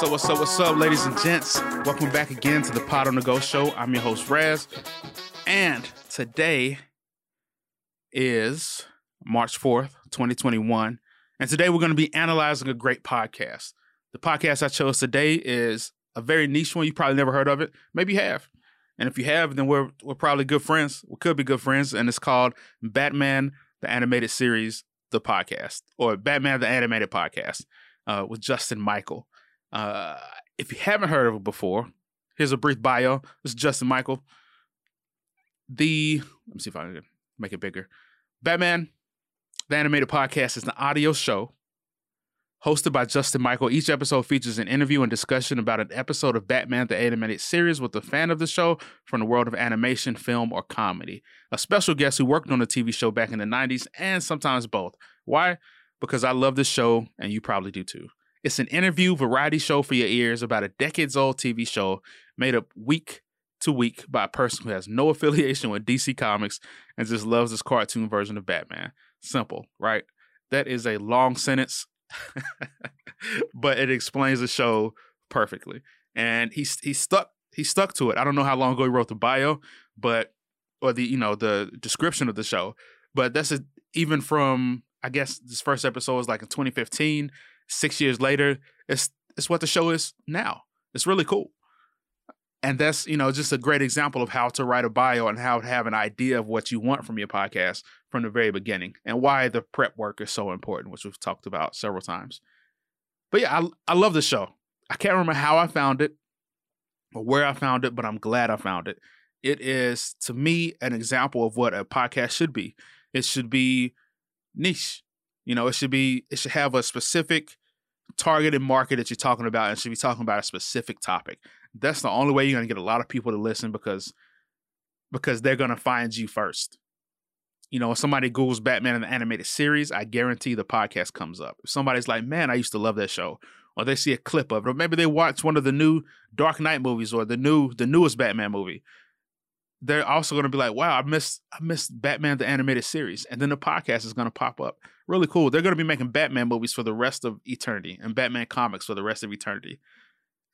What's up, what's up, what's up, ladies and gents? Welcome back again to the Pod on the Go Show. I'm your host, Raz. And today is March 4th, 2021. And today we're going to be analyzing a great podcast. The podcast I chose today is a very niche one. You probably never heard of it. Maybe you have. And if you have, then we're we're probably good friends. We could be good friends. And it's called Batman the Animated Series, the podcast, or Batman the Animated Podcast uh, with Justin Michael. Uh, if you haven't heard of it before, here's a brief bio. This is Justin Michael. The let me see if I can make it bigger. Batman, the animated podcast, is an audio show hosted by Justin Michael. Each episode features an interview and discussion about an episode of Batman the Animated Series with a fan of the show from the world of animation, film, or comedy. A special guest who worked on the TV show back in the 90s and sometimes both. Why? Because I love this show and you probably do too. It's an interview variety show for your ears about a decades old TV show made up week to week by a person who has no affiliation with DC Comics and just loves this cartoon version of Batman. Simple, right? That is a long sentence but it explains the show perfectly. And he's he stuck he stuck to it. I don't know how long ago he wrote the bio, but or the you know the description of the show, but that's a, even from I guess this first episode was like in 2015. Six years later, it's it's what the show is now. It's really cool. And that's, you know, just a great example of how to write a bio and how to have an idea of what you want from your podcast from the very beginning and why the prep work is so important, which we've talked about several times. But yeah, I, I love the show. I can't remember how I found it or where I found it, but I'm glad I found it. It is, to me, an example of what a podcast should be. It should be niche. You know, it should be, it should have a specific targeted market that you're talking about and should be talking about a specific topic. That's the only way you're going to get a lot of people to listen because because they're going to find you first. You know, if somebody Googles Batman in the animated series, I guarantee the podcast comes up. If somebody's like, man, I used to love that show, or they see a clip of it, or maybe they watch one of the new Dark Knight movies or the new the newest Batman movie, they're also going to be like, wow, I missed I missed Batman the animated series, and then the podcast is going to pop up. Really cool. They're going to be making Batman movies for the rest of eternity and Batman comics for the rest of eternity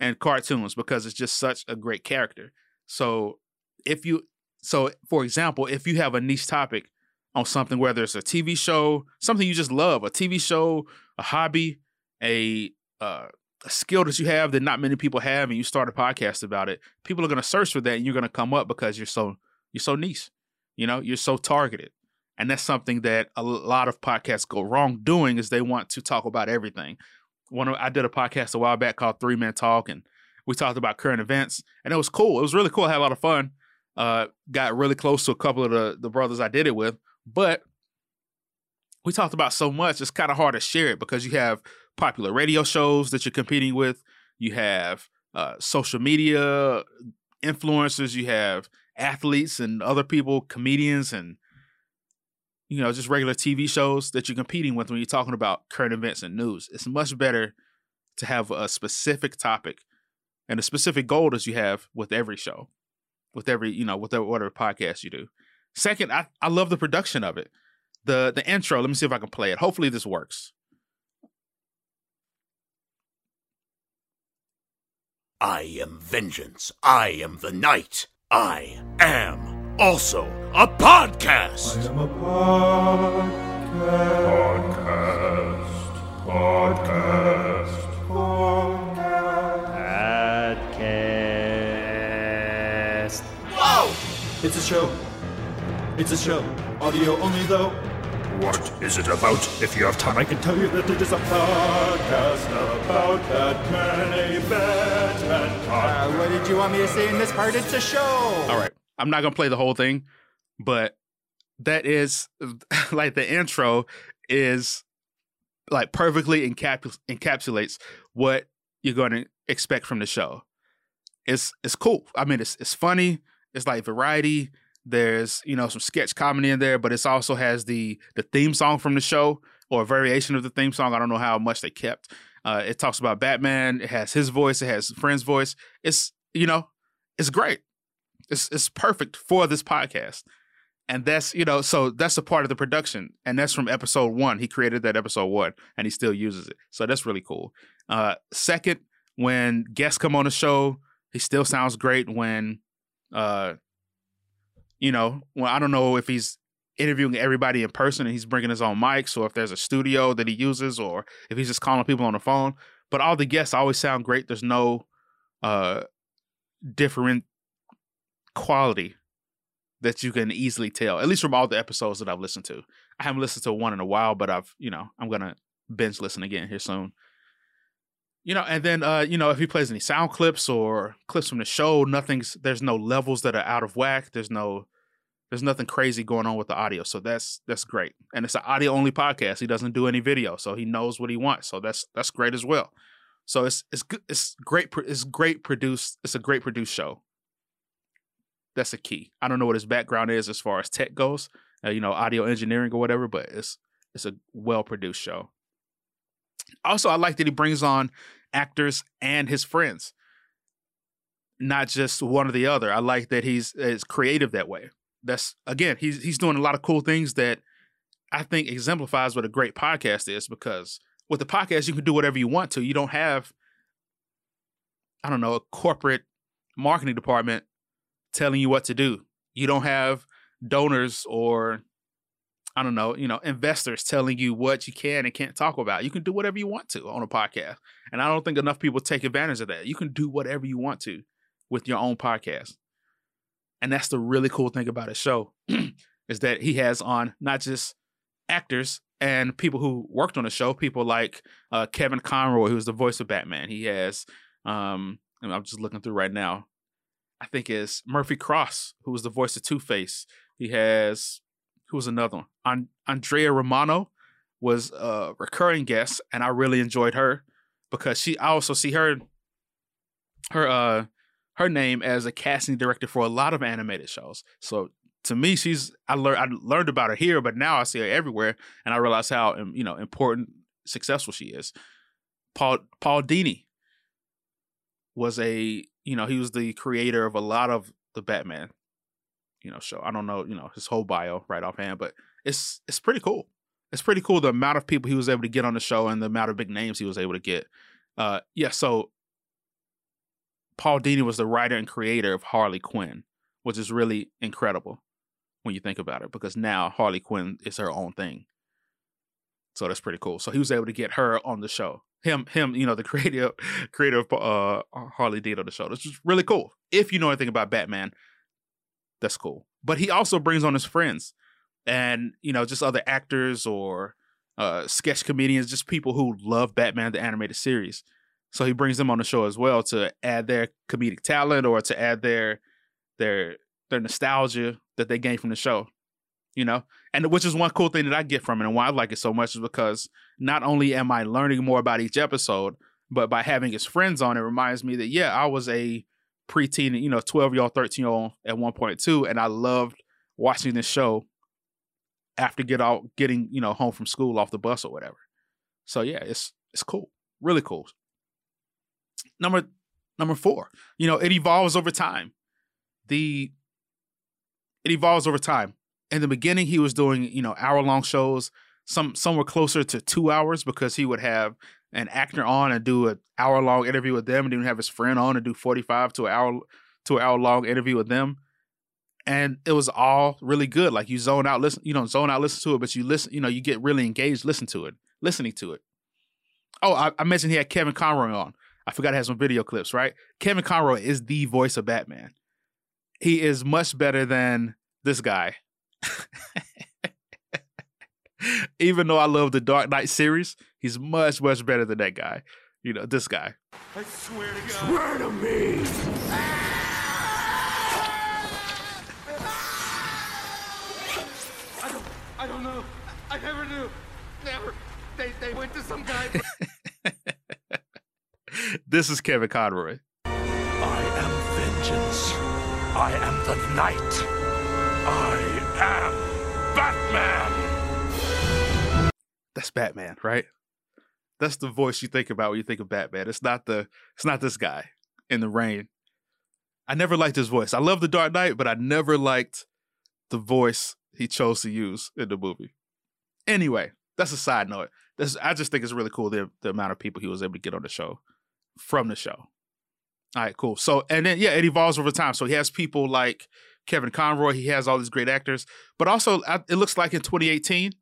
and cartoons because it's just such a great character. So if you so for example, if you have a niche topic on something, whether it's a TV show, something you just love, a TV show, a hobby, a uh, a skill that you have that not many people have, and you start a podcast about it, people are going to search for that, and you're going to come up because you're so you're so niche, you know, you're so targeted, and that's something that a lot of podcasts go wrong doing is they want to talk about everything one of, I did a podcast a while back called Three Men Talk, and we talked about current events, and it was cool. It was really cool. I had a lot of fun. Uh, got really close to a couple of the the brothers I did it with, but we talked about so much. It's kind of hard to share it because you have popular radio shows that you're competing with. You have uh, social media influencers. You have athletes and other people, comedians, and you know, just regular TV shows that you're competing with when you're talking about current events and news. It's much better to have a specific topic and a specific goal that you have with every show, with every, you know, with whatever podcast you do. Second, I, I love the production of it. The the intro, let me see if I can play it. Hopefully this works. I am vengeance. I am the night. I am also a podcast. I am a podcast. Podcast. Podcast. Podcast. podcast. Whoa! It's a show. It's a show. Audio only though. What is it about? If you have time, I can tell you that it is a podcast about Batman, a Batman Uh, what did you want me to say in this part? It's a show. All right. I'm not gonna play the whole thing, but that is like the intro is like perfectly encaps- encapsulates what you're gonna expect from the show. It's it's cool. I mean, it's it's funny. It's like variety. There's you know some sketch comedy in there, but it also has the the theme song from the show or a variation of the theme song. I don't know how much they kept. Uh, it talks about Batman. It has his voice. It has friend's voice. It's you know, it's great. It's it's perfect for this podcast. And that's, you know, so that's a part of the production. And that's from episode one. He created that episode one and he still uses it. So that's really cool. Uh second, when guests come on the show, he still sounds great when uh you know, well I don't know if he's interviewing everybody in person and he's bringing his own mics or if there's a studio that he uses or if he's just calling people on the phone, but all the guests always sound great. There's no uh different quality that you can easily tell, at least from all the episodes that I've listened to. I haven't listened to one in a while, but I've, you know, I'm gonna binge listen again here soon. You know, and then uh, you know, if he plays any sound clips or clips from the show, nothing's there's no levels that are out of whack. There's no there's nothing crazy going on with the audio. So that's that's great. And it's an audio only podcast. He doesn't do any video, so he knows what he wants. So that's that's great as well. So it's it's good it's great it's great produced it's a great produced show. That's a key. I don't know what his background is as far as tech goes, uh, you know, audio engineering or whatever, but it's it's a well produced show. Also, I like that he brings on actors and his friends, not just one or the other. I like that he's is creative that way. That's again, he's he's doing a lot of cool things that I think exemplifies what a great podcast is because with the podcast you can do whatever you want to. You don't have I don't know, a corporate marketing department telling you what to do. You don't have donors or I don't know, you know, investors telling you what you can and can't talk about. You can do whatever you want to on a podcast. And I don't think enough people take advantage of that. You can do whatever you want to with your own podcast. And that's the really cool thing about his show is that he has on not just actors and people who worked on the show, people like uh, Kevin Conroy, who's the voice of Batman. He has, um, I'm just looking through right now. I think is Murphy Cross, who was the voice of Two Face. He has who was another one? An- Andrea Romano was a recurring guest, and I really enjoyed her because she. I also see her, her, uh, her name as a casting director for a lot of animated shows. So to me, she's. I learned. I learned about her here, but now I see her everywhere, and I realize how you know important, successful she is. Paul Paul Dini was a you know he was the creator of a lot of the Batman you know show. I don't know you know his whole bio right offhand, but it's it's pretty cool. It's pretty cool the amount of people he was able to get on the show and the amount of big names he was able to get. Uh, yeah, so Paul Dini was the writer and creator of Harley Quinn, which is really incredible when you think about it, because now Harley Quinn is her own thing. So that's pretty cool. So he was able to get her on the show. Him, him, you know, the creator, creator of uh, Harley Dean on the show. This is really cool. If you know anything about Batman, that's cool. But he also brings on his friends and, you know, just other actors or uh, sketch comedians, just people who love Batman the animated series. So he brings them on the show as well to add their comedic talent or to add their their their nostalgia that they gain from the show. You know, and which is one cool thing that I get from it, and why I like it so much is because not only am I learning more about each episode, but by having his friends on, it reminds me that yeah, I was a preteen, you know, 12 year old, 13 year old at 1.2. And I loved watching this show after get out getting, you know, home from school off the bus or whatever. So yeah, it's it's cool. Really cool. Number number four, you know, it evolves over time. The it evolves over time. In the beginning, he was doing, you know, hour long shows. Some some were closer to two hours because he would have an actor on and do an hour long interview with them, and then have his friend on and do forty five to an hour to an hour long interview with them. And it was all really good. Like you zone out, listen, you know, zone out, listen to it, but you listen, you know, you get really engaged, listen to it, listening to it. Oh, I, I mentioned he had Kevin Conroy on. I forgot to have some video clips, right? Kevin Conroy is the voice of Batman. He is much better than this guy. Even though I love the Dark Knight series, he's much, much better than that guy. You know, this guy. I swear to God. Swear to me! I don't, I don't know. I never knew. Never. They, they went to some guy. this is Kevin Conroy. I am vengeance. I am the night. I am Batman. That's Batman, right? That's the voice you think about when you think of Batman. It's not the it's not this guy in the rain. I never liked his voice. I love the Dark Knight, but I never liked the voice he chose to use in the movie. Anyway, that's a side note. This I just think it's really cool the the amount of people he was able to get on the show. From the show. All right, cool. So and then yeah, it evolves over time. So he has people like Kevin Conroy. He has all these great actors, but also it looks like in 2018,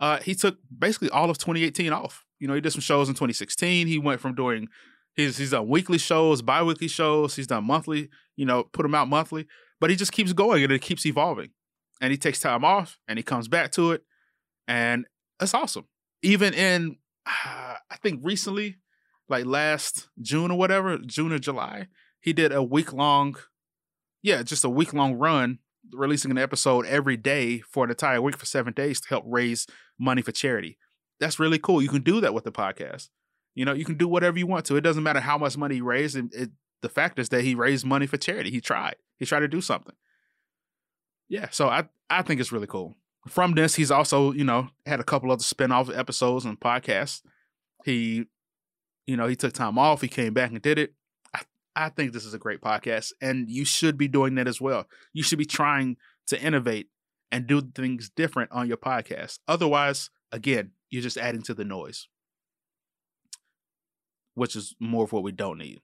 uh, he took basically all of 2018 off. You know, he did some shows in 2016. He went from doing he's he's done weekly shows, bi-weekly shows. He's done monthly. You know, put them out monthly, but he just keeps going and it keeps evolving. And he takes time off and he comes back to it, and it's awesome. Even in uh, I think recently, like last June or whatever, June or July, he did a week long, yeah, just a week long run, releasing an episode every day for an entire week for seven days to help raise money for charity. That's really cool. You can do that with the podcast. You know, you can do whatever you want to. It doesn't matter how much money he raised. It, it, the fact is that he raised money for charity. He tried. He tried to do something. Yeah, so I I think it's really cool. From this, he's also you know had a couple other spin-off episodes and podcasts. He you know, he took time off, he came back and did it. I, I think this is a great podcast, and you should be doing that as well. You should be trying to innovate and do things different on your podcast. Otherwise, again, you're just adding to the noise, which is more of what we don't need.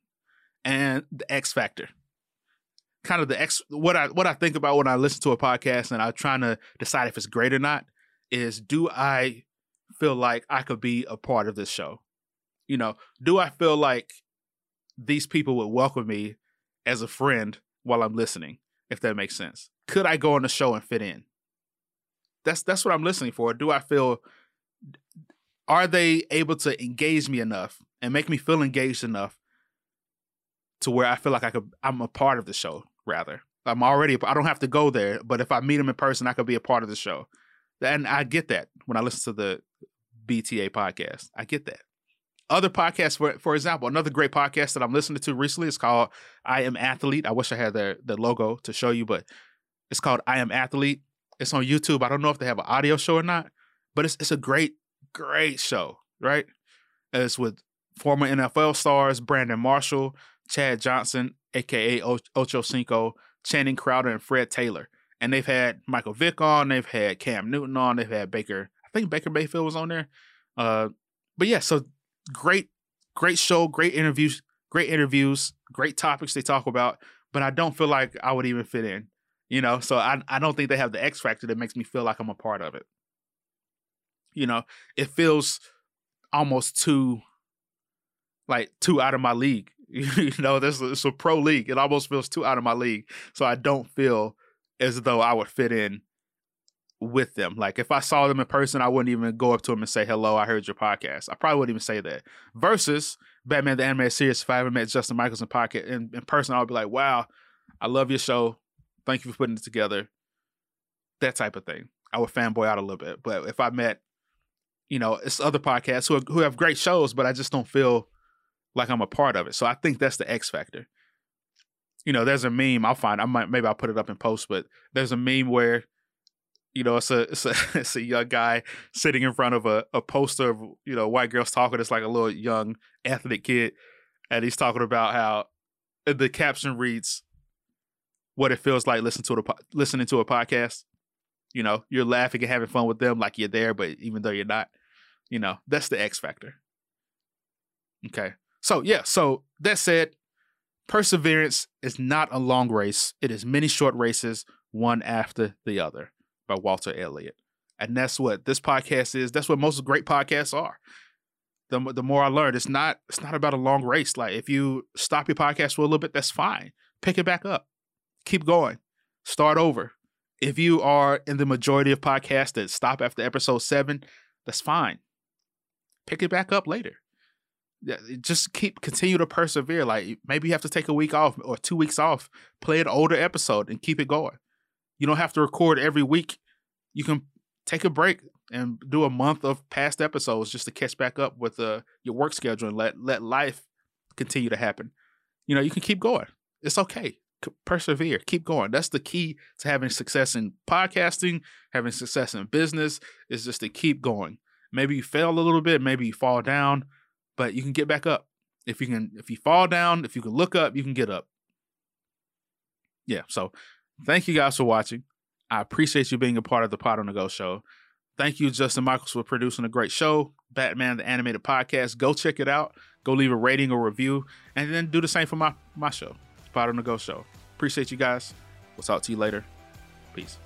And the X factor. Kind of the X what I what I think about when I listen to a podcast and I'm trying to decide if it's great or not is do I feel like I could be a part of this show? You know, do I feel like these people would welcome me as a friend while I'm listening, if that makes sense? Could I go on the show and fit in? That's that's what I'm listening for. Do I feel are they able to engage me enough and make me feel engaged enough to where I feel like I could I'm a part of the show rather. I'm already I don't have to go there, but if I meet them in person, I could be a part of the show. And I get that when I listen to the BTA podcast. I get that other podcasts, for for example, another great podcast that I'm listening to recently is called I Am Athlete. I wish I had the the logo to show you, but it's called I Am Athlete. It's on YouTube. I don't know if they have an audio show or not, but it's it's a great great show, right? It's with former NFL stars Brandon Marshall, Chad Johnson, aka Ocho Cinco, Channing Crowder, and Fred Taylor. And they've had Michael Vick on, they've had Cam Newton on, they've had Baker. I think Baker Mayfield was on there. Uh, but yeah, so great, great show, great interviews, great interviews, great topics they talk about. But I don't feel like I would even fit in, you know. So I I don't think they have the X factor that makes me feel like I'm a part of it. You know, it feels almost too like too out of my league. you know, this is a pro league. It almost feels too out of my league. So I don't feel as though I would fit in with them. Like if I saw them in person, I wouldn't even go up to them and say, hello, I heard your podcast. I probably wouldn't even say that. Versus Batman the Animated Series, if I ever met Justin Michaels in pocket in, in person, I would be like, wow, I love your show. Thank you for putting it together. That type of thing. I would fanboy out a little bit. But if I met, you know, it's other podcasts who, are, who have great shows, but I just don't feel like I'm a part of it. So I think that's the X factor. You know, there's a meme I'll find. I might maybe I'll put it up in post, but there's a meme where you know, it's a it's a it's a young guy sitting in front of a, a poster of you know white girls talking. It's like a little young ethnic kid, and he's talking about how the caption reads, "What it feels like listening to a listening to a podcast." You know, you're laughing and having fun with them like you're there, but even though you're not, you know, that's the X factor. Okay, so yeah, so that said, perseverance is not a long race. It is many short races, one after the other by Walter Elliott. And that's what this podcast is. That's what most great podcasts are. The, the more I learned, it's not it's not about a long race. Like if you stop your podcast for a little bit, that's fine. Pick it back up. Keep going. Start over. If you are in the majority of podcasts that stop after episode seven, that's fine. Pick it back up later. Just keep continue to persevere. Like maybe you have to take a week off or two weeks off, play an older episode and keep it going. You don't have to record every week. You can take a break and do a month of past episodes just to catch back up with uh, your work schedule and let let life continue to happen. You know, you can keep going. It's okay. Persevere. Keep going. That's the key to having success in podcasting, having success in business is just to keep going. Maybe you fail a little bit, maybe you fall down, but you can get back up. If you can if you fall down, if you can look up, you can get up. Yeah, so Thank you guys for watching. I appreciate you being a part of the Pod on the Go show. Thank you, Justin Michaels, for producing a great show, Batman the Animated Podcast. Go check it out. go leave a rating or review, and then do the same for my my show, Pod on the Go Show. Appreciate you guys. We'll talk to you later. Peace.